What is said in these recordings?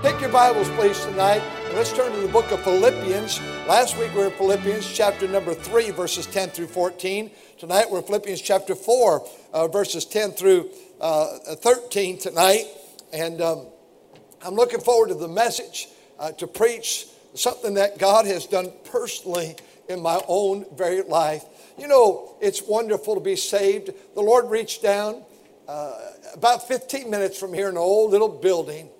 Take your Bibles, please, tonight, and let's turn to the book of Philippians. Last week we were in Philippians chapter number 3, verses 10 through 14. Tonight we're in Philippians chapter 4, uh, verses 10 through uh, 13 tonight. And um, I'm looking forward to the message uh, to preach something that God has done personally in my own very life. You know, it's wonderful to be saved. The Lord reached down uh, about 15 minutes from here in an old little building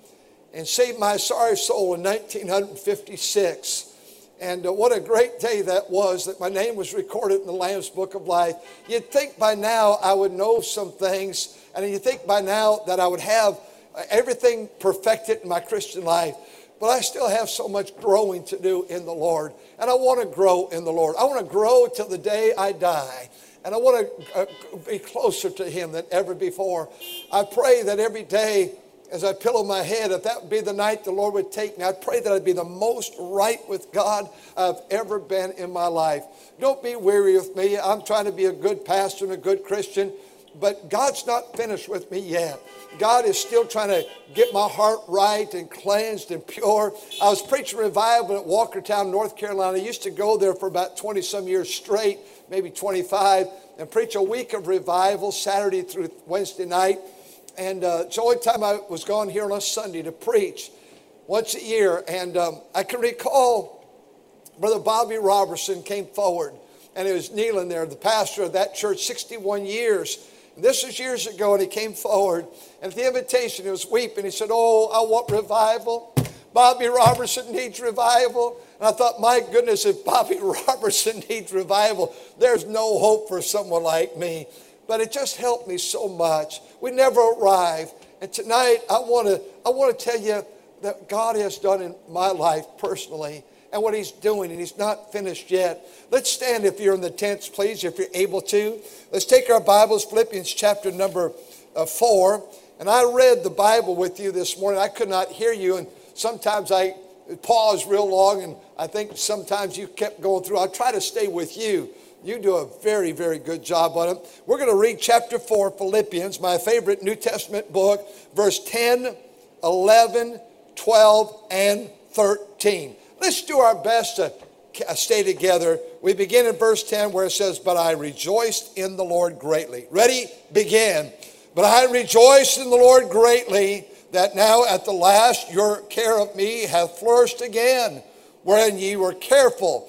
and saved my sorry soul in 1956. And uh, what a great day that was that my name was recorded in the Lamb's Book of Life. You'd think by now I would know some things, and you'd think by now that I would have uh, everything perfected in my Christian life. But I still have so much growing to do in the Lord. And I want to grow in the Lord. I want to grow till the day I die. And I want to uh, be closer to Him than ever before. I pray that every day as I pillow my head, if that would be the night the Lord would take me, I'd pray that I'd be the most right with God I've ever been in my life. Don't be weary with me. I'm trying to be a good pastor and a good Christian, but God's not finished with me yet. God is still trying to get my heart right and cleansed and pure. I was preaching revival at Walkertown, North Carolina. I used to go there for about 20 some years straight, maybe 25, and preach a week of revival, Saturday through Wednesday night. And uh, it's the only time I was gone here on a Sunday to preach once a year. And um, I can recall Brother Bobby Robertson came forward and he was kneeling there, the pastor of that church, 61 years. And this was years ago, and he came forward. And at the invitation, he was weeping. He said, Oh, I want revival. Bobby Robertson needs revival. And I thought, my goodness, if Bobby Robertson needs revival, there's no hope for someone like me but it just helped me so much. We never arrive. And tonight, I want to I want to tell you that God has done in my life personally and what He's doing, and He's not finished yet. Let's stand if you're in the tents, please, if you're able to. Let's take our Bibles, Philippians chapter number uh, four. And I read the Bible with you this morning. I could not hear you, and sometimes I pause real long, and I think sometimes you kept going through. I'll try to stay with you you do a very, very good job on it. We're going to read chapter 4, Philippians, my favorite New Testament book, verse 10, 11, 12, and 13. Let's do our best to uh, stay together. We begin in verse 10 where it says, But I rejoiced in the Lord greatly. Ready? Begin. But I rejoiced in the Lord greatly that now at the last your care of me hath flourished again, wherein ye were careful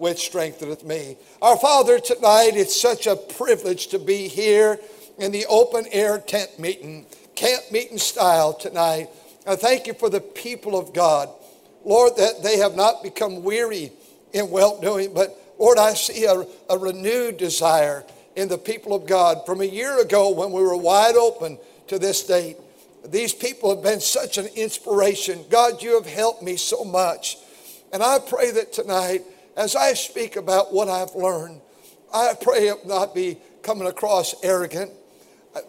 which strengtheneth me. Our Father, tonight it's such a privilege to be here in the open air tent meeting, camp meeting style tonight. I thank you for the people of God. Lord, that they have not become weary in well doing, but Lord, I see a, a renewed desire in the people of God. From a year ago when we were wide open to this date, these people have been such an inspiration. God, you have helped me so much. And I pray that tonight, as I speak about what I've learned, I pray it not be coming across arrogant,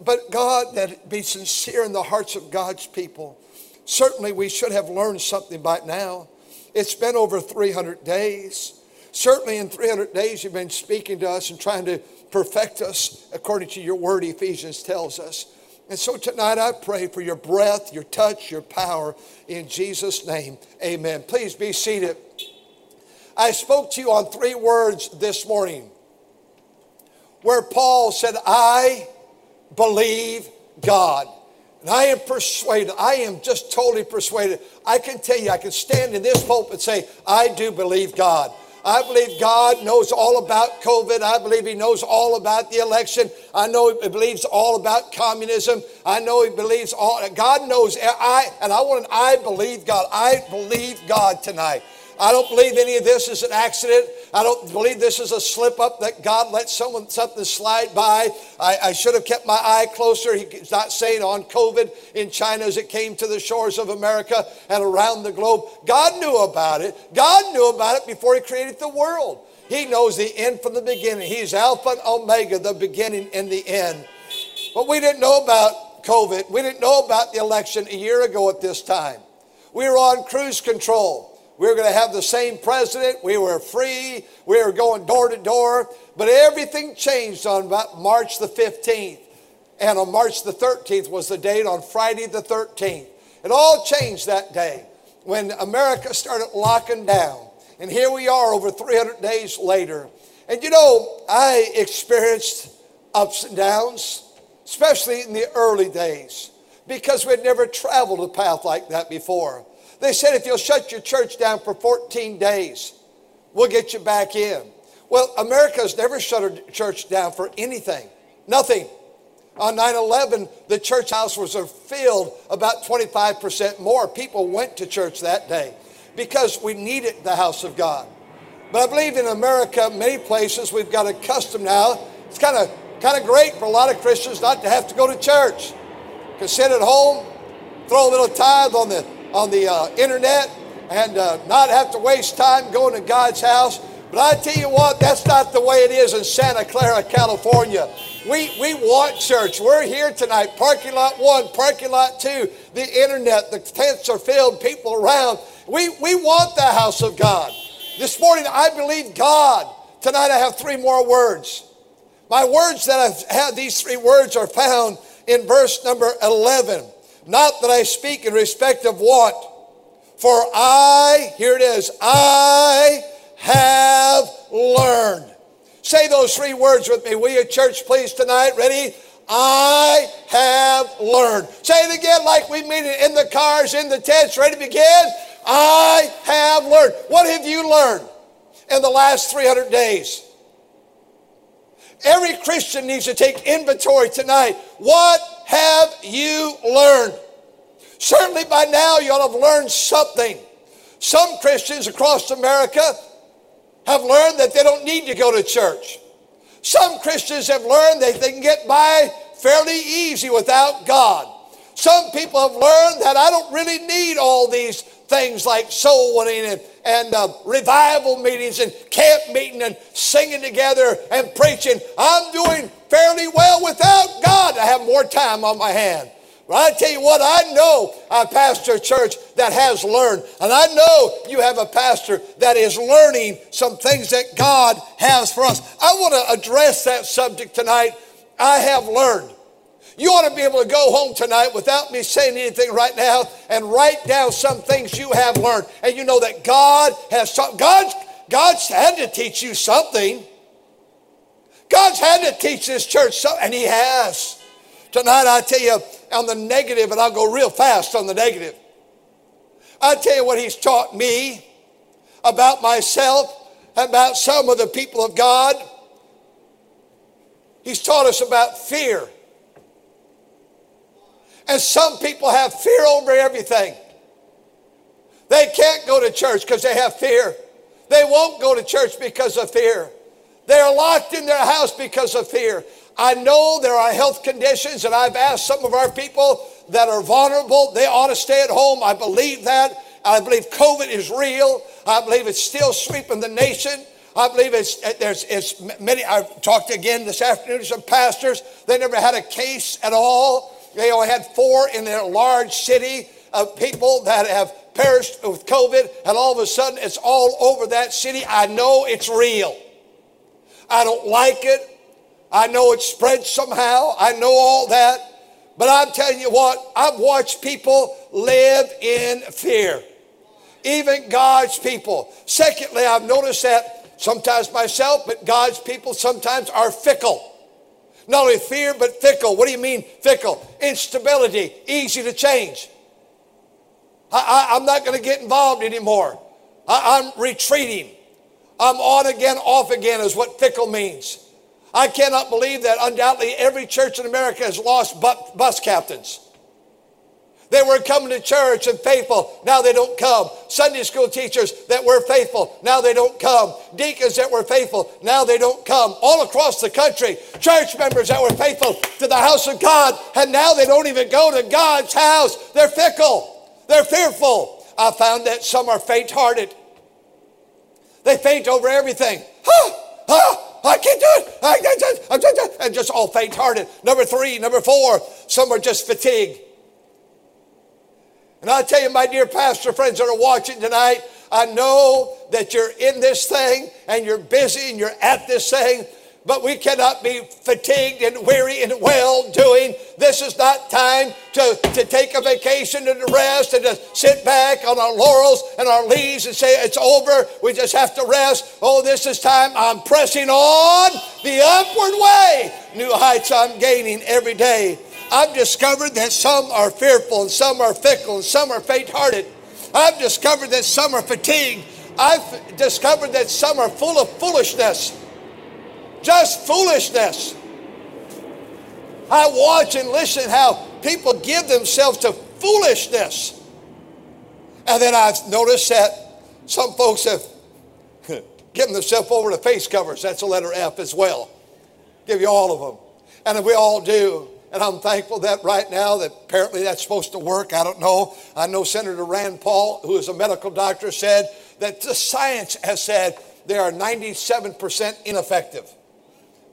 but God, that it be sincere in the hearts of God's people. Certainly, we should have learned something by now. It's been over 300 days. Certainly, in 300 days, you've been speaking to us and trying to perfect us according to your word, Ephesians tells us. And so tonight, I pray for your breath, your touch, your power in Jesus' name. Amen. Please be seated. I spoke to you on three words this morning where Paul said, I believe God. And I am persuaded, I am just totally persuaded. I can tell you, I can stand in this pulpit and say, I do believe God. I believe God knows all about COVID. I believe He knows all about the election. I know He believes all about communism. I know He believes all. God knows. I and I want. To I believe God. I believe God tonight. I don't believe any of this is an accident. I don't believe this is a slip up that God let someone something slide by. I, I, should have kept my eye closer. He's not saying on COVID in China as it came to the shores of America and around the globe. God knew about it. God knew about it before He created the world. He knows the end from the beginning. He's Alpha and Omega, the beginning and the end. But we didn't know about COVID. We didn't know about the election a year ago at this time. We were on cruise control. We were going to have the same president. We were free. We were going door to door. But everything changed on March the 15th. And on March the 13th was the date on Friday the 13th. It all changed that day when America started locking down. And here we are over 300 days later. And you know, I experienced ups and downs, especially in the early days, because we'd never traveled a path like that before. They said, if you'll shut your church down for 14 days, we'll get you back in. Well, America's never shut a church down for anything, nothing. On 9 11, the church house was filled about 25% more. People went to church that day because we needed the house of God. But I believe in America, many places we've got accustomed now. It's kind of kind of great for a lot of Christians not to have to go to church. Can sit at home, throw a little tithe on the on the uh, internet and uh, not have to waste time going to God's house. But I tell you what, that's not the way it is in Santa Clara, California. We, we want church. We're here tonight. Parking lot one, parking lot two, the internet, the tents are filled, people around. We, we want the house of God. This morning, I believe God. Tonight, I have three more words. My words that I've had, these three words are found in verse number 11. Not that I speak in respect of what, for I, here it is, I have learned. Say those three words with me, will you, church, please, tonight? Ready? I have learned. Say it again like we mean it in the cars, in the tents. Ready to begin? I have learned. What have you learned in the last 300 days? Every Christian needs to take inventory tonight. What have you learned? Certainly by now you ought to have learned something. Some Christians across America have learned that they don't need to go to church. Some Christians have learned that they can get by fairly easy without God. Some people have learned that I don't really need all these things like soul winning and, and uh, revival meetings and camp meeting and singing together and preaching. I'm doing fairly well without God. I have more time on my hand. But I tell you what, I know a pastor church that has learned. And I know you have a pastor that is learning some things that God has for us. I want to address that subject tonight. I have learned. You ought to be able to go home tonight without me saying anything right now and write down some things you have learned. And you know that God has some, God's, God's had to teach you something. God's had to teach this church something, and He has. Tonight, I tell you on the negative, and I'll go real fast on the negative. I tell you what He's taught me about myself, about some of the people of God. He's taught us about fear. And some people have fear over everything. They can't go to church because they have fear. They won't go to church because of fear. They're locked in their house because of fear. I know there are health conditions, and I've asked some of our people that are vulnerable, they ought to stay at home. I believe that. I believe COVID is real. I believe it's still sweeping the nation. I believe it's there's it's many. I've talked again this afternoon to some pastors. They never had a case at all. They only had four in their large city of people that have perished with COVID, and all of a sudden it's all over that city. I know it's real. I don't like it. I know it spread somehow. I know all that. But I'm telling you what, I've watched people live in fear. Even God's people. Secondly, I've noticed that sometimes myself, but God's people sometimes are fickle. Not only fear, but fickle. What do you mean fickle? Instability, easy to change. I, am not going to get involved anymore. I, am retreating. I'm on again, off again is what fickle means. I cannot believe that undoubtedly every church in America has lost bus captains. They were coming to church and faithful. Now they don't come. Sunday school teachers that were faithful. Now they don't come. Deacons that were faithful. Now they don't come. All across the country, church members that were faithful to the house of God. And now they don't even go to God's house. They're fickle. They're fearful. I found that some are faint hearted. They faint over everything. Huh, huh, I can't do it. I can't do it. I'm just, and just all faint hearted. Number three, number four, some are just fatigued. And I tell you, my dear pastor friends that are watching tonight, I know that you're in this thing and you're busy and you're at this thing, but we cannot be fatigued and weary and well doing. This is not time to, to take a vacation and to rest and to sit back on our laurels and our leaves and say it's over. We just have to rest. Oh, this is time. I'm pressing on the upward way. New heights I'm gaining every day. I've discovered that some are fearful and some are fickle and some are faint hearted. I've discovered that some are fatigued. I've discovered that some are full of foolishness. Just foolishness. I watch and listen how people give themselves to foolishness. And then I've noticed that some folks have given themselves over to face covers. That's a letter F as well. Give you all of them. And we all do. And I'm thankful that right now that apparently that's supposed to work. I don't know. I know Senator Rand Paul, who is a medical doctor, said that the science has said they are 97% ineffective.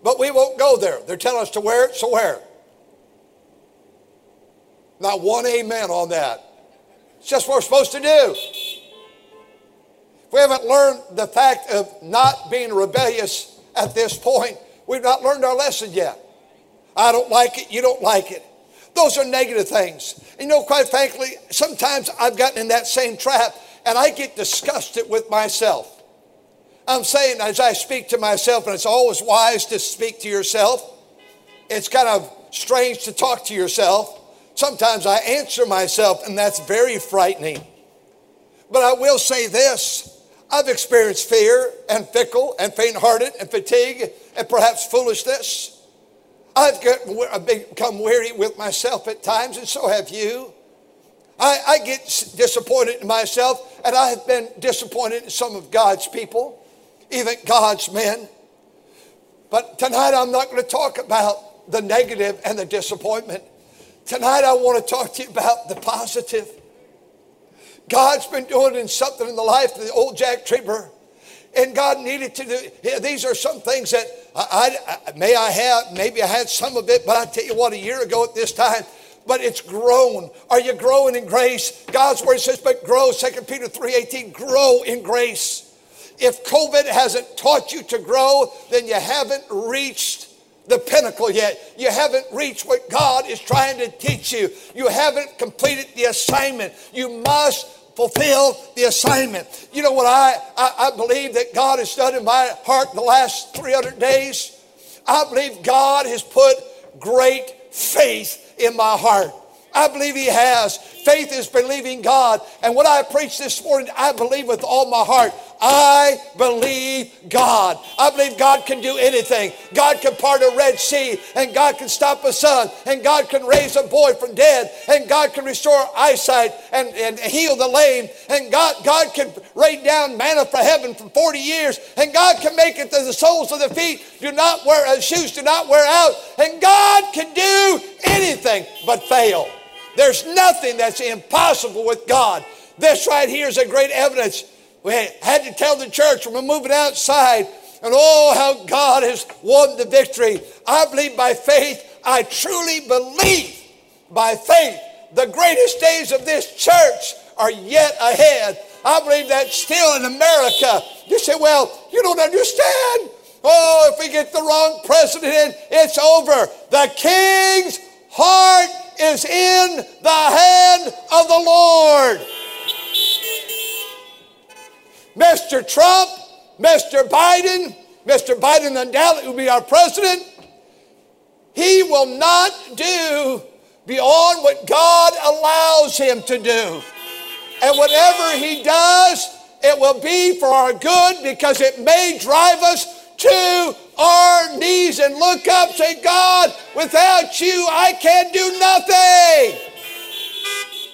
But we won't go there. They're telling us to wear it, so wear it. Not one amen on that. It's just what we're supposed to do. If we haven't learned the fact of not being rebellious at this point, we've not learned our lesson yet. I don't like it, you don't like it. Those are negative things. You know, quite frankly, sometimes I've gotten in that same trap and I get disgusted with myself. I'm saying as I speak to myself, and it's always wise to speak to yourself, it's kind of strange to talk to yourself. Sometimes I answer myself, and that's very frightening. But I will say this I've experienced fear and fickle and faint hearted and fatigue and perhaps foolishness. I've become weary with myself at times, and so have you. I, I, get disappointed in myself, and I have been disappointed in some of God's people, even God's men. But tonight I'm not going to talk about the negative and the disappointment. Tonight I want to talk to you about the positive. God's been doing something in the life of the old Jack Trieber and God needed to do. These are some things that I, I, may I have, maybe I had some of it, but I tell you what, a year ago at this time, but it's grown. Are you growing in grace? God's word says, but grow. 2 Peter 3:18, grow in grace. If COVID hasn't taught you to grow, then you haven't reached the pinnacle yet. You haven't reached what God is trying to teach you. You haven't completed the assignment. You must fulfill the assignment. You know what I, I, I believe that God has done in my heart the last 300 days? I believe God has put great faith in my heart. I believe He has. Faith is believing God. And what I preached this morning, I believe with all my heart. I believe God. I believe God can do anything. God can part a Red Sea, and God can stop a sun, and God can raise a boy from dead, and God can restore eyesight and, and heal the lame, and God, God can rain down manna from heaven for 40 years, and God can make it that the soles of the feet do not wear, uh, shoes do not wear out, and God can do anything but fail. There's nothing that's impossible with God. This right here is a great evidence we had to tell the church we're moving outside, and oh, how God has won the victory. I believe by faith, I truly believe by faith, the greatest days of this church are yet ahead. I believe that still in America. You say, well, you don't understand. Oh, if we get the wrong president, it's over. The king's heart is in the hand of the Lord. Mr. Trump, Mr. Biden, Mr. Biden undoubtedly will be our president. He will not do beyond what God allows him to do. And whatever he does, it will be for our good because it may drive us to our knees and look up, say, God, without you, I can do nothing.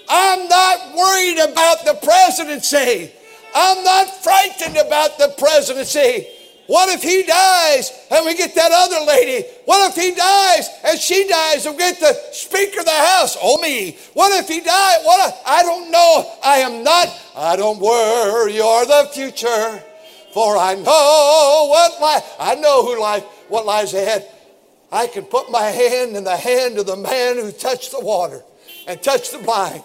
I'm not worried about the presidency. I'm not frightened about the presidency. What if he dies and we get that other lady? What if he dies and she dies and we get the Speaker of the House? Oh, me. What if he dies? What? If, I don't know. I am not. I don't worry or the future, for I know what. I know who life, what lies ahead. I can put my hand in the hand of the man who touched the water and touched the blind.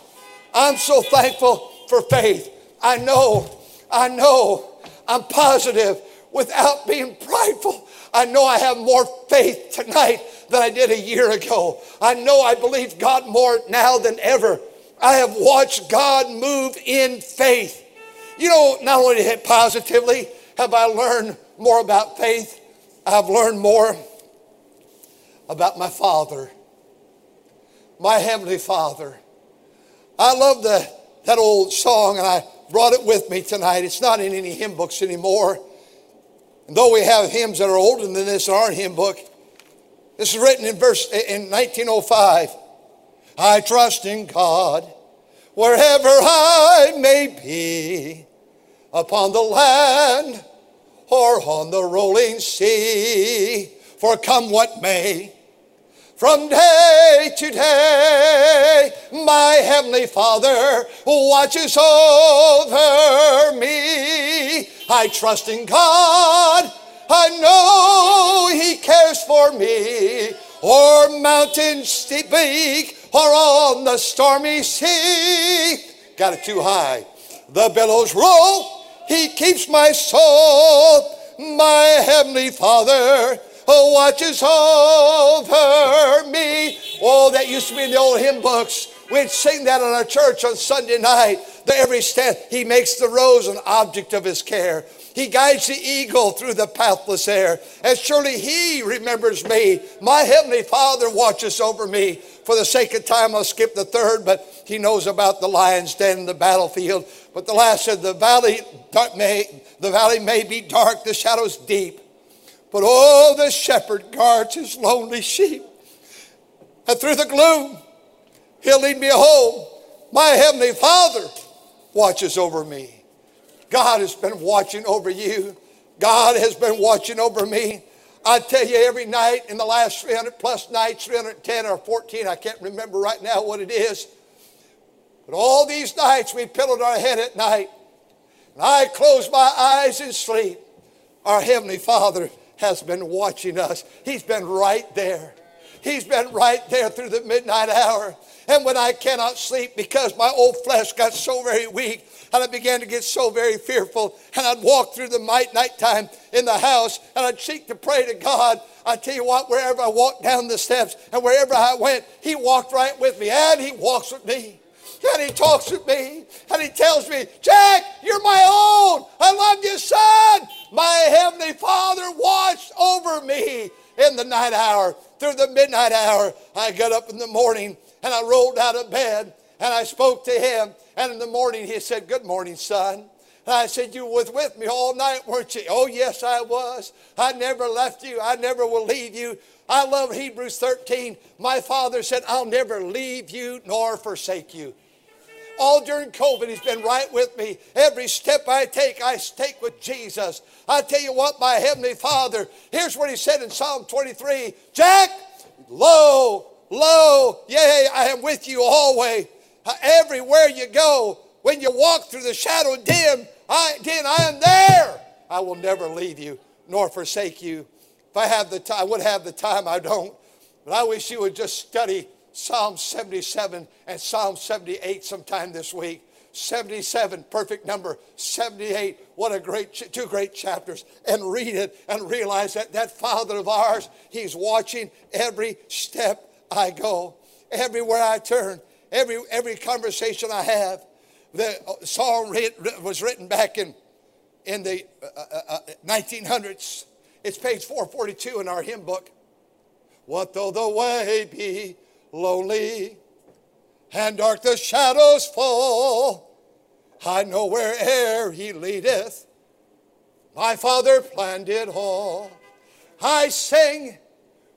I'm so thankful for faith. I know, I know, I'm positive without being prideful. I know I have more faith tonight than I did a year ago. I know I believe God more now than ever. I have watched God move in faith. You know, not only positively have I learned more about faith, I've learned more about my Father, my Heavenly Father. I love the, that old song, and I brought it with me tonight. It's not in any hymn books anymore. And though we have hymns that are older than this in our hymn book, this is written in verse in 1905. I trust in God wherever I may be, upon the land or on the rolling sea. For come what may, from day to day, my heavenly Father watches over me. I trust in God. I know He cares for me. Or mountain steep or on the stormy sea. Got it too high. The billows roll. He keeps my soul. My heavenly Father who watches over me. Oh, that used to be in the old hymn books. We'd sing that in our church on Sunday night. The every step, he makes the rose an object of his care. He guides the eagle through the pathless air. And surely he remembers me. My heavenly Father watches over me. For the sake of time, I'll skip the third, but he knows about the lion's den the battlefield. But the last said, the valley may, the valley may be dark, the shadows deep. But oh, the shepherd guards his lonely sheep. And through the gloom, he'll lead me home. My heavenly Father watches over me. God has been watching over you. God has been watching over me. I tell you, every night in the last 300 plus nights, 310 or 14, I can't remember right now what it is. But all these nights we pillowed our head at night. And I close my eyes and sleep. Our Heavenly Father has been watching us. He's been right there. He's been right there through the midnight hour. And when I cannot sleep because my old flesh got so very weak, and I began to get so very fearful, and I'd walk through the night nighttime in the house, and I'd seek to pray to God. I tell you what, wherever I walked down the steps, and wherever I went, He walked right with me, and He walks with me and he talks with me and he tells me, Jack, you're my own. I love you, son. My heavenly Father watched over me in the night hour. Through the midnight hour, I got up in the morning and I rolled out of bed and I spoke to him. And in the morning, he said, Good morning, son. And I said, You were with me all night, weren't you? Oh, yes, I was. I never left you. I never will leave you. I love Hebrews 13. My father said, I'll never leave you nor forsake you all during COVID, He's been right with me. Every step I take, I take with Jesus. I tell you what, my Heavenly Father, here's what He said in Psalm 23 Jack, lo, lo, yea, I am with you always. Uh, everywhere you go, when you walk through the shadow dim, I, dim, I am there. I will never leave you nor forsake you. If I have the time, I would have the time, I don't. But I wish you would just study Psalm 77 and Psalm 78 sometime this week. 77, perfect number. 78, what a great, two great chapters. And read it and realize that that Father of ours, He's watching every step I go, everywhere I turn, every, every conversation I have. The uh, song was written back in, in the uh, uh, 1900s. Uh, it's page 442 in our hymn book. What though the way be lonely, and dark the shadows fall, I know where'er he leadeth. My Father planned it all. I sing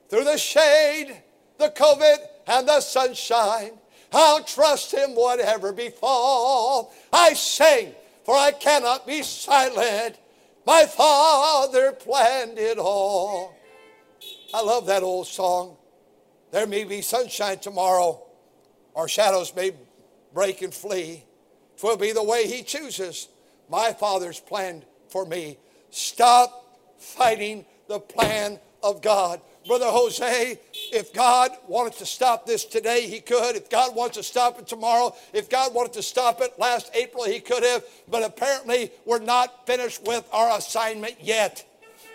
through the shade, the covert, and the sunshine. I'll trust him whatever befall. I sing, for I cannot be silent. My Father planned it all. I love that old song. There may be sunshine tomorrow, our shadows may break and flee. Twill be the way He chooses. My Father's planned for me. Stop fighting the plan of God. Brother Jose, if God wanted to stop this today, He could. If God wants to stop it tomorrow, if God wanted to stop it last April, He could have. But apparently, we're not finished with our assignment yet.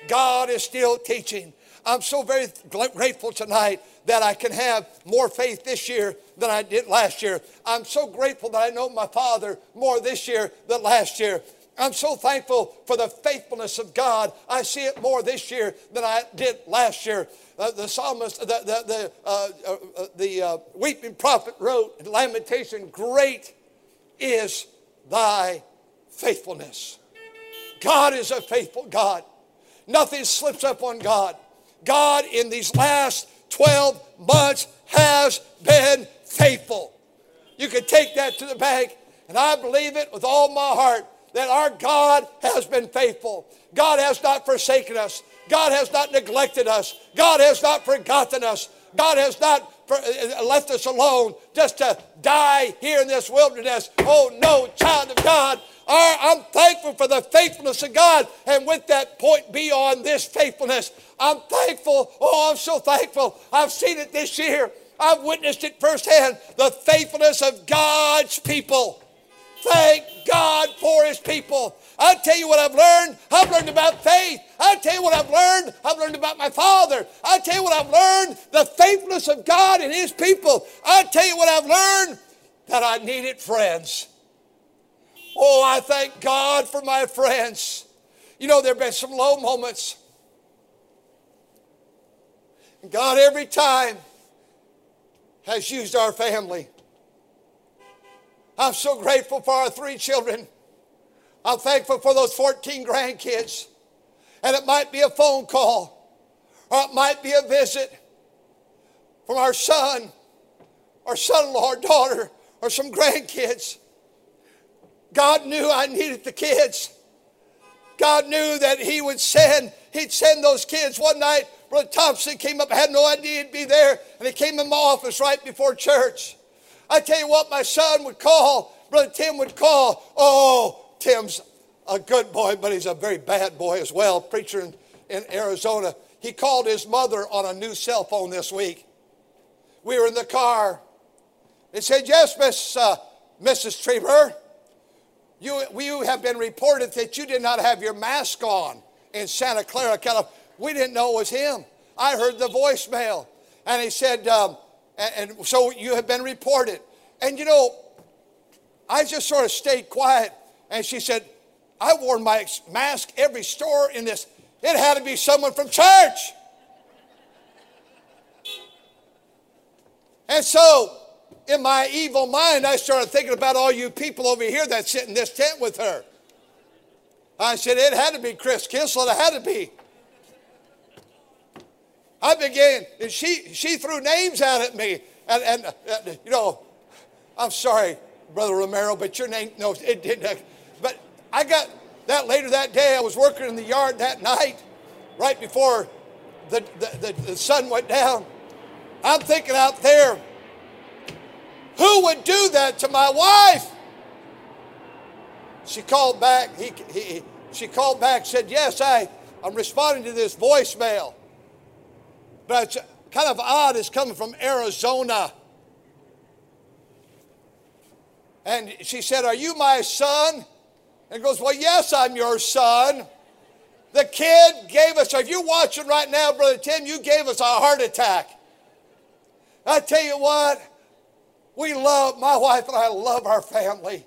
God is still teaching. I'm so very grateful tonight that I can have more faith this year than I did last year. I'm so grateful that I know my Father more this year than last year. I'm so thankful for the faithfulness of God. I see it more this year than I did last year. Uh, the psalmist, the, the, the, uh, uh, uh the uh, weeping prophet wrote in Lamentation, Great is thy faithfulness. God is a faithful God. Nothing slips up on God. God, in these last 12 months, has been faithful. You can take that to the bank, and I believe it with all my heart that our God has been faithful. God has not forsaken us. God has not neglected us. God has not forgotten us. God has not uh, left us alone just to die here in this wilderness. Oh no, child of God, I'm thankful for the faithfulness of God. And with that point beyond this faithfulness, I'm thankful. Oh, I'm so thankful. I've seen it this year. I've witnessed it firsthand the faithfulness of God's people. Thank God for His people. I'll tell you what I've learned. I've learned about faith. I'll tell you what I've learned. I've learned about my Father. I'll tell you what I've learned the faithfulness of God and His people. I'll tell you what I've learned that I needed friends. Oh, I thank God for my friends. You know, there have been some low moments. God, every time, has used our family. I'm so grateful for our three children. I'm thankful for those 14 grandkids. And it might be a phone call, or it might be a visit from our son, our son in law, or daughter, or some grandkids. God knew I needed the kids. God knew that He would send, He'd send those kids. One night, Brother Thompson came up, I had no idea he'd be there, and he came in my office right before church. I tell you what, my son would call, Brother Tim would call. Oh, Tim's a good boy, but he's a very bad boy as well, preacher in, in Arizona. He called his mother on a new cell phone this week. We were in the car. He said, Yes, Miss, uh, Mrs. Trieber. You, you have been reported that you did not have your mask on in Santa Clara, California. We didn't know it was him. I heard the voicemail. And he said, um, and, and so you have been reported. And you know, I just sort of stayed quiet. And she said, I wore my mask every store in this. It had to be someone from church. And so in my evil mind, I started thinking about all you people over here that sit in this tent with her. I said, it had to be Chris Kissel. It had to be. I began, and she, she threw names out at me. And, and you know, I'm sorry, Brother Romero, but your name, no, it didn't. But I got that later that day. I was working in the yard that night, right before the, the, the, the sun went down. I'm thinking out there, who would do that to my wife? She called back. He, he, she called back, said, Yes, I, I'm responding to this voicemail. But it's kind of odd, it's coming from Arizona. And she said, Are you my son? And goes, Well, yes, I'm your son. The kid gave us, if you're watching right now, Brother Tim, you gave us a heart attack. I tell you what, we love, my wife and I love our family.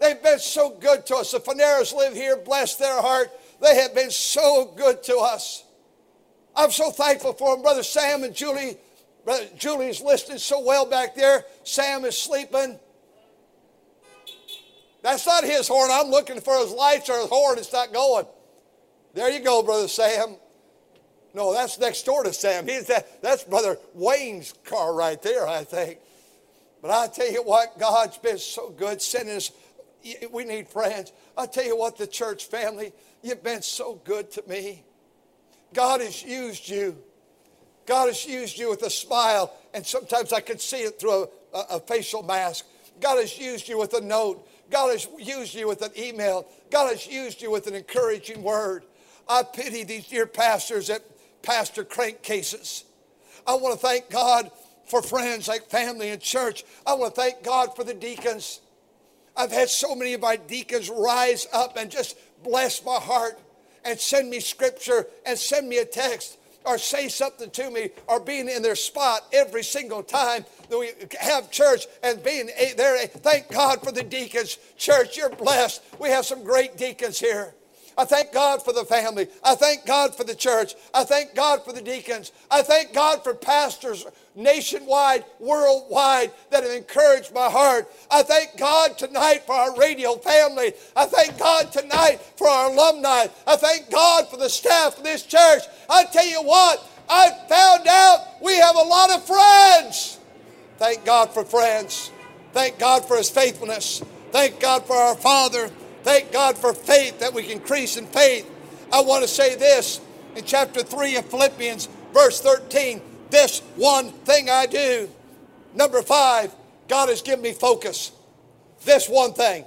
They've been so good to us. The Faneras live here, bless their heart. They have been so good to us. I'm so thankful for them. Brother Sam and Julie. Brother Julie's listening so well back there. Sam is sleeping. That's not his horn. I'm looking for his lights or his horn. It's not going. There you go, Brother Sam. No, that's next door to Sam. He's that, that's Brother Wayne's car right there, I think. But I tell you what, God's been so good sending us. We need friends. I tell you what, the church family, you've been so good to me. God has used you. God has used you with a smile, and sometimes I can see it through a, a, facial mask. God has used you with a note. God has used you with an email. God has used you with an encouraging word. I pity these dear pastors that pastor crank cases. I want to thank God for friends like family and church. I want to thank God for the deacons. I've had so many of my deacons rise up and just bless my heart and send me scripture and send me a text or say something to me or being in their spot every single time that we have church and being there. Thank God for the deacons. Church, you're blessed. We have some great deacons here. I thank God for the family. I thank God for the church. I thank God for the deacons. I thank God for pastors nationwide, worldwide that have encouraged my heart. I thank God tonight for our radio family. I thank God tonight for our alumni. I thank God for the staff of this church. I tell you what, I found out we have a lot of friends. Thank God for friends. Thank God for his faithfulness. Thank God for our Father. Thank God for faith that we can increase in faith. I want to say this in chapter 3 of Philippians, verse 13 this one thing I do. Number five, God has given me focus. This one thing.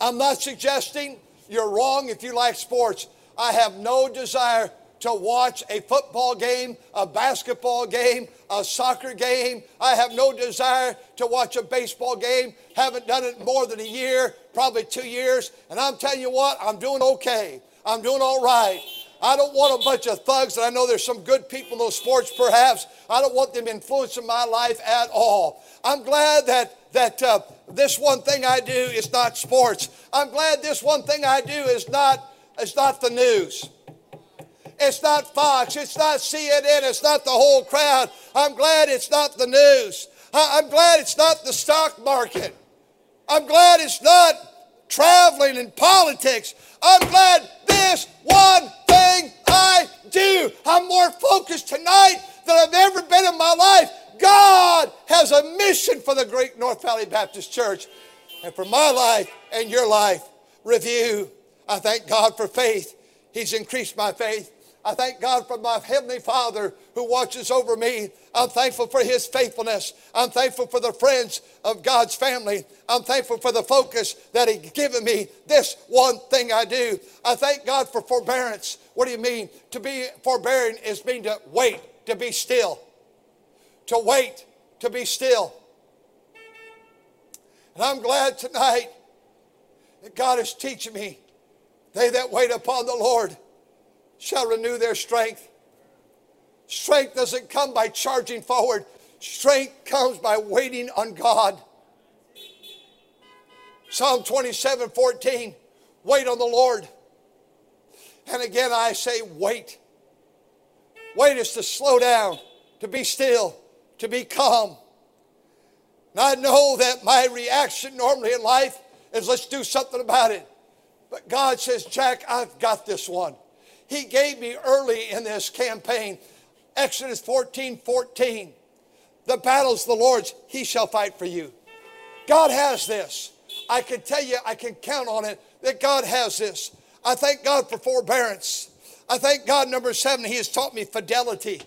I'm not suggesting you're wrong if you like sports. I have no desire to watch a football game, a basketball game, a soccer game. I have no desire to watch a baseball game. Haven't done it more than a year, probably two years. And I'm telling you what, I'm doing okay. I'm doing all right. I don't want a bunch of thugs, and I know there's some good people in those sports perhaps. I don't want them influencing my life at all. I'm glad that that uh, this one thing I do is not sports. I'm glad this one thing I do is not is not the news. It's not Fox. It's not CNN. It's not the whole crowd. I'm glad it's not the news. I'm glad it's not the stock market. I'm glad it's not traveling and politics. I'm glad this one thing I do. I'm more focused tonight than I've ever been in my life. God has a mission for the great North Valley Baptist Church and for my life and your life. Review. I thank God for faith. He's increased my faith. I thank God for my Heavenly Father who watches over me. I'm thankful for His faithfulness. I'm thankful for the friends of God's family. I'm thankful for the focus that He's given me. This one thing I do. I thank God for forbearance. What do you mean? To be forbearing is mean to wait, to be still. To wait, to be still. And I'm glad tonight that God is teaching me. They that wait upon the Lord shall renew their strength. Strength doesn't come by charging forward, strength comes by waiting on God. Psalm 27 14, wait on the Lord. And again, I say, wait. Wait is to slow down, to be still, to be calm. And I know that my reaction normally in life is let's do something about it. But God says, Jack, I've got this one. He gave me early in this campaign. Exodus 14 14. The battle's the Lord's, He shall fight for you. God has this. I can tell you, I can count on it that God has this. I thank God for forbearance. I thank God, number seven, He has taught me fidelity.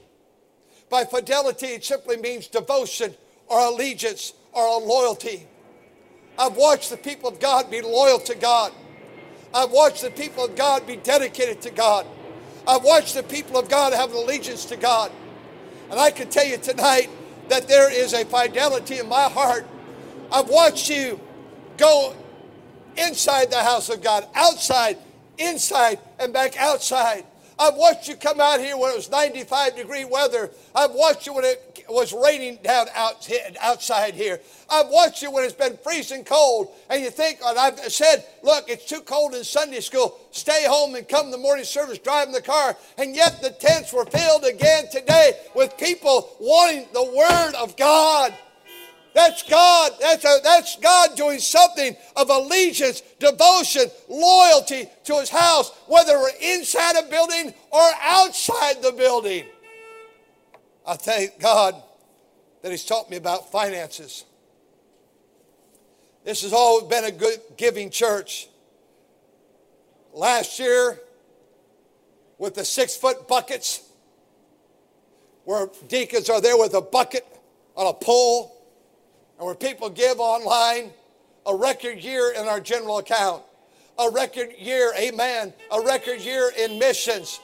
By fidelity, it simply means devotion or allegiance or a loyalty. I've watched the people of God be loyal to God. I've watched the people of God be dedicated to God. I've watched the people of God have an allegiance to God. And I can tell you tonight that there is a fidelity in my heart. I've watched you go inside the house of God, outside, inside, and back outside. I've watched you come out here when it was 95 degree weather. I've watched you when it was raining down out, outside here. I've watched you when it's been freezing cold. And you think, and I've said, look, it's too cold in Sunday school. Stay home and come to morning service driving the car. And yet the tents were filled again today with people wanting the Word of God. That's God. That's, a, that's God doing something of allegiance, devotion, loyalty to his house, whether we're inside a building or outside the building. I thank God that he's taught me about finances. This has always been a good giving church. Last year, with the six foot buckets, where deacons are there with a bucket on a pole, and where people give online, a record year in our general account, a record year, amen, a record year in missions,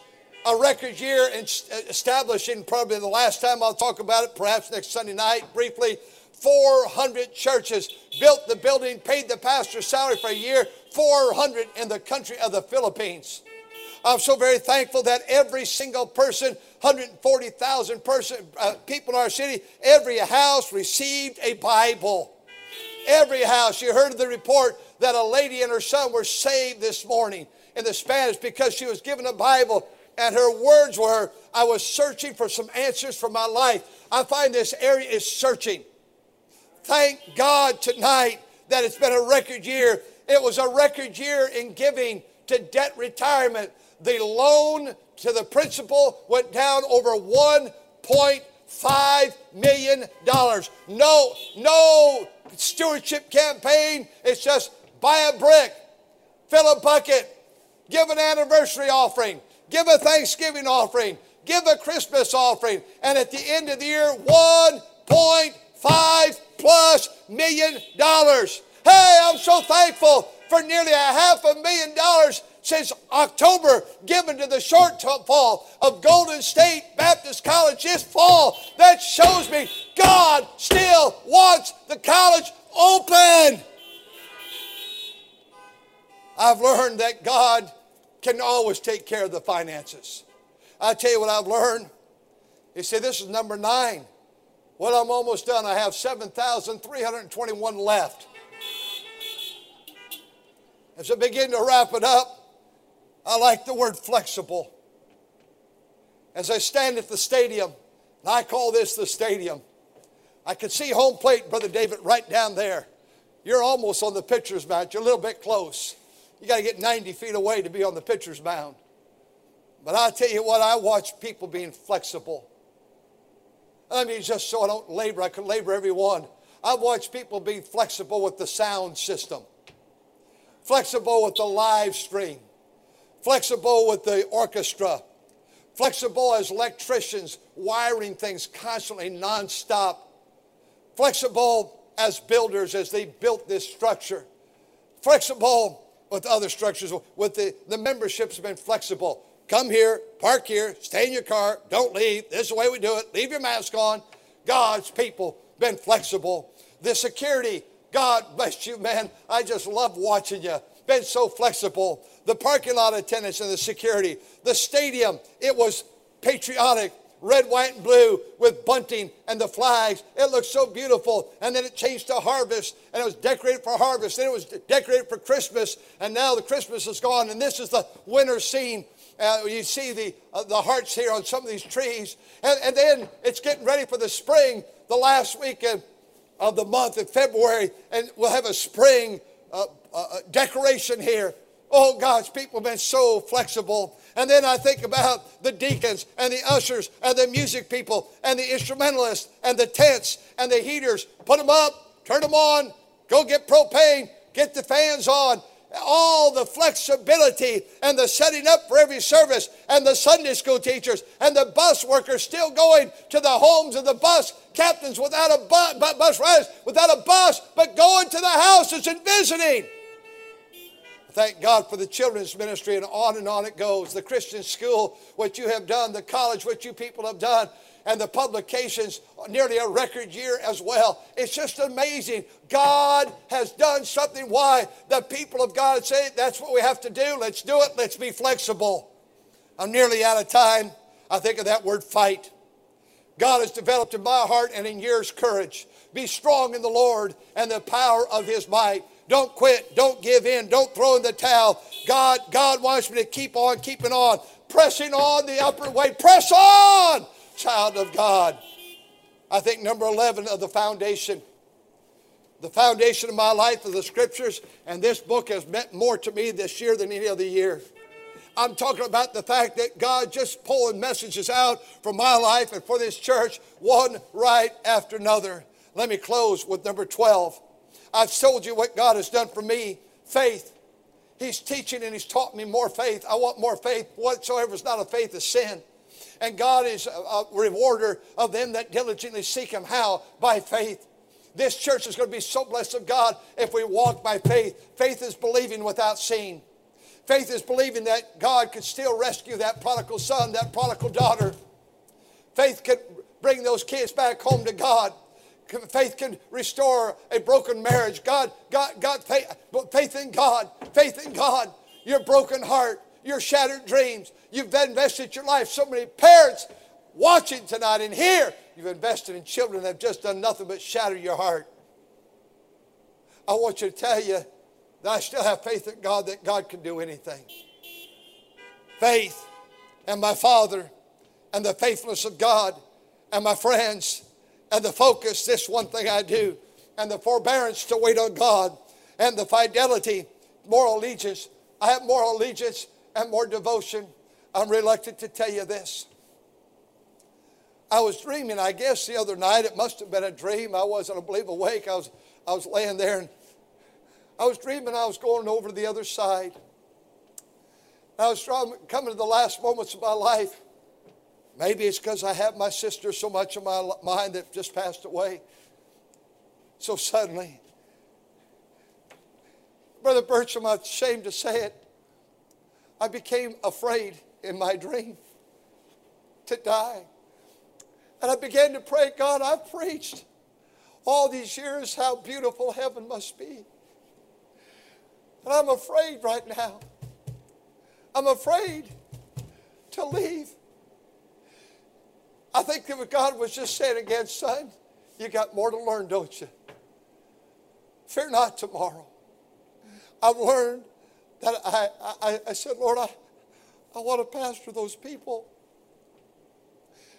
a record year in establishing, probably the last time I'll talk about it, perhaps next Sunday night, briefly, 400 churches, built the building, paid the pastor's salary for a year, 400 in the country of the Philippines. I'm so very thankful that every single person, 140,000 person, uh, people in our city, every house received a Bible. Every house. You heard the report that a lady and her son were saved this morning in the Spanish because she was given a Bible and her words were, I was searching for some answers for my life. I find this area is searching. Thank God tonight that it's been a record year. It was a record year in giving to debt retirement. The loan to the principal went down over $1.5 million. No, no stewardship campaign. It's just buy a brick, fill a bucket, give an anniversary offering, give a Thanksgiving offering, give a Christmas offering, and at the end of the year, 1.5 plus million dollars. Hey, I'm so thankful for nearly a half a million dollars since October given to the shortfall of Golden State Baptist College this fall. That shows me God still wants the college open. I've learned that God can always take care of the finances. I tell you what I've learned. He said, This is number nine. Well, I'm almost done. I have 7,321 left. As I begin to wrap it up, I like the word flexible. As I stand at the stadium, and I call this the stadium, I can see home plate, Brother David, right down there. You're almost on the pitcher's mound. You're a little bit close. You got to get 90 feet away to be on the pitcher's mound. But I tell you what, I watch people being flexible. I mean, just so I don't labor, I can labor everyone. I've watched people be flexible with the sound system, flexible with the live stream, flexible with the orchestra, flexible as electricians wiring things constantly, nonstop, flexible as builders as they built this structure, flexible with other structures, with the, the memberships have been flexible. Come here, park here, stay in your car, don't leave. This is the way we do it. Leave your mask on. God's people been flexible. The security, God bless you, man. I just love watching you. Been so flexible. The parking lot attendants and the security. The stadium, it was patriotic red, white, and blue with bunting and the flags. It looked so beautiful. And then it changed to harvest, and it was decorated for harvest. Then it was decorated for Christmas, and now the Christmas is gone. And this is the winter scene uh, you see the, uh, the hearts here on some of these trees. And, and then it's getting ready for the spring, the last week of, the month of February, and we'll have a spring uh, uh, uh decoration here. Oh, God's people have been so flexible. And then I think about the deacons and the ushers and the music people and the instrumentalists and the tents and the heaters. Put them up, turn them on, go get propane, get the fans on, all the flexibility and the setting up for every service, and the Sunday school teachers and the bus workers still going to the homes of the bus captains without a bus, bus riders without a bus, but going to the houses and visiting. Thank God for the children's ministry, and on and on it goes. The Christian school, what you have done, the college, what you people have done and the publications nearly a record year as well. It's just amazing. God has done something. Why? The people of God say that's what we have to do. Let's do it. Let's be flexible. I'm nearly out of time. I think of that word fight. God has developed in my heart and in yours courage. Be strong in the Lord and the power of his might. Don't quit. Don't give in. Don't throw in the towel. God, God wants me to keep on keeping on, pressing on the upward way. Press on child of God. I think number 11 of the foundation The foundation of my life is the scriptures, and this book has meant more to me this year than any other year. I'm talking about the fact that God just pulling messages out for my life and for this church, one right after another. Let me close with number 12. I've told you what God has done for me faith. He's teaching and He's taught me more faith. I want more faith. Whatsoever is not a faith is sin. And God is a rewarder of them that diligently seek Him. How? By faith. This church is going to be so blessed of God if we walk by faith. Faith is believing without seeing. Faith is believing that God could still rescue that prodigal son, that prodigal daughter. Faith could bring those kids back home to God. Faith can restore a broken marriage. God, God, God, faith, faith in God, faith in God. Your broken heart, your shattered dreams. You've invested your life. So many parents watching tonight and here, you've invested in children that have just done nothing but shatter your heart. I want you to tell you that I still have faith in God that God can do anything. Faith and my Father and the faithfulness of God and my friends and the focus, this one thing I do, and the forbearance to wait on God, and the fidelity, moral allegiance. I have moral allegiance and more devotion. I'm reluctant to tell you this. I was dreaming, I guess, the other night. It must have been a dream. I wasn't, I believe, awake. I was, I was laying there and I was dreaming I was going over to the other side. I was coming to the last moments of my life. Maybe it's because I have my sister so much in my mind that just passed away. So suddenly, Brother Birch, I'm ashamed to say it. I became afraid in my dream to die. And I began to pray, God, I've preached all these years how beautiful heaven must be. And I'm afraid right now. I'm afraid to leave. I think that what God was just saying again, son, you got more to learn, don't you? Fear not tomorrow. I've learned that I, I, I said, Lord, I, I want to pastor those people.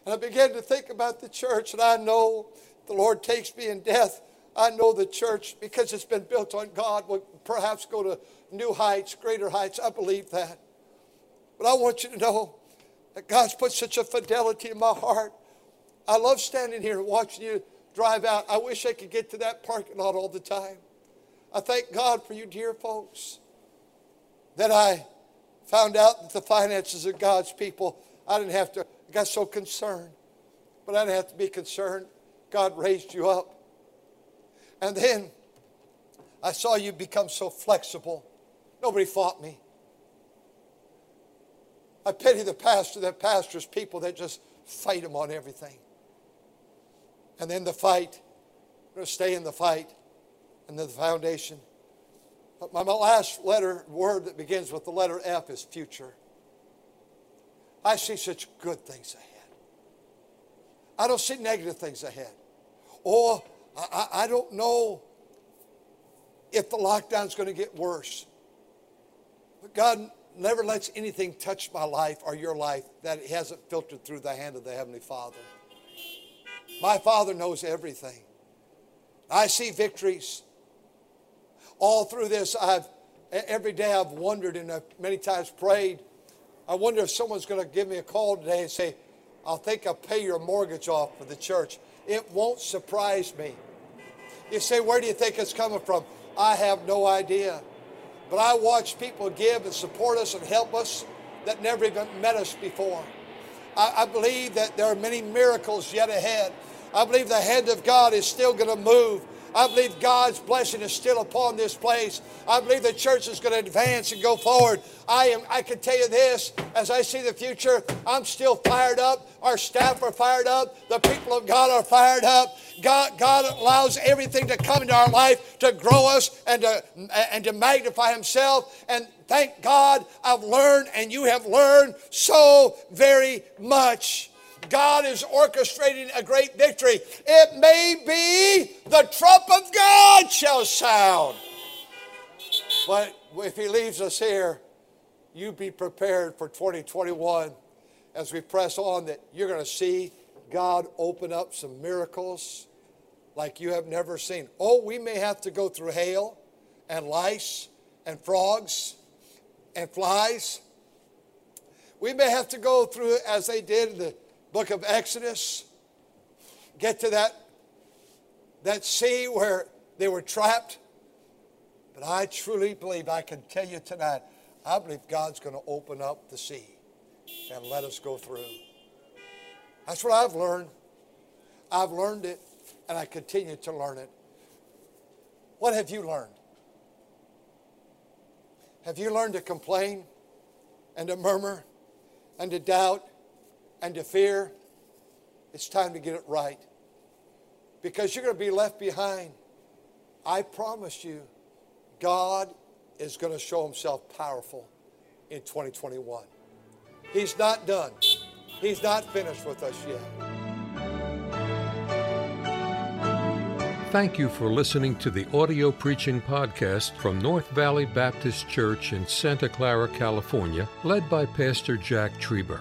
And I began to think about the church, and I know the Lord takes me in death. I know the church, because it's been built on God, will perhaps go to new heights, greater heights. I believe that. But I want you to know that God's put such a fidelity in my heart. I love standing here and watching you drive out. I wish I could get to that parking lot all the time. I thank God for you, dear folks, that I found out that the finances of God's people, I didn't have to, I got so concerned, but I didn't have to be concerned. God raised you up. And then I saw you become so flexible. Nobody fought me. I pity the pastor that pastors people that just fight him on everything. And then the fight, to stay in the fight, and then the foundation. But my last letter, word that begins with the letter F is future. I see such good things ahead. I don't see negative things ahead. Oh, or I, I don't know if the lockdown's going to get worse. But God never lets anything touch my life or your life that it hasn't filtered through the hand of the Heavenly Father. My Father knows everything. I see victories. All through this, I've every day I've wondered and I've many times prayed. I wonder if someone's going to give me a call today and say, I'll think I'll pay your mortgage off for the church. It won't surprise me. You say, where do you think it's coming from? I have no idea. But I watch people give and support us and help us that never even met us before. I, I believe that there are many miracles yet ahead. I believe the hand of God is still going to move. I believe God's blessing is still upon this place. I believe the church is going to advance and go forward. I am I can tell you this, as I see the future, I'm still fired up. Our staff are fired up. The people of God are fired up. God, God allows everything to come into our life to grow us and to, and to magnify Himself. And thank God I've learned and you have learned so very much. God is orchestrating a great victory. It may be the trump of God shall sound. But if He leaves us here, you be prepared for 2021 as we press on that you're going to see God open up some miracles like you have never seen. Oh, we may have to go through hail and lice and frogs and flies. We may have to go through, as they did in the book of Exodus, get to that, that sea where they were trapped. But I truly believe, I can tell you tonight, I believe God's going to open up the sea and let us go through. That's what I've learned. I've learned it, and I continue to learn it. What have you learned? Have you learned to complain and to murmur and to doubt and to fear? It's time to get it right because you're going to be left behind. I promise you, God is going to show himself powerful in 2021. He's not done, He's not finished with us yet. Thank you for listening to the audio preaching podcast from North Valley Baptist Church in Santa Clara, California, led by Pastor Jack Trieber.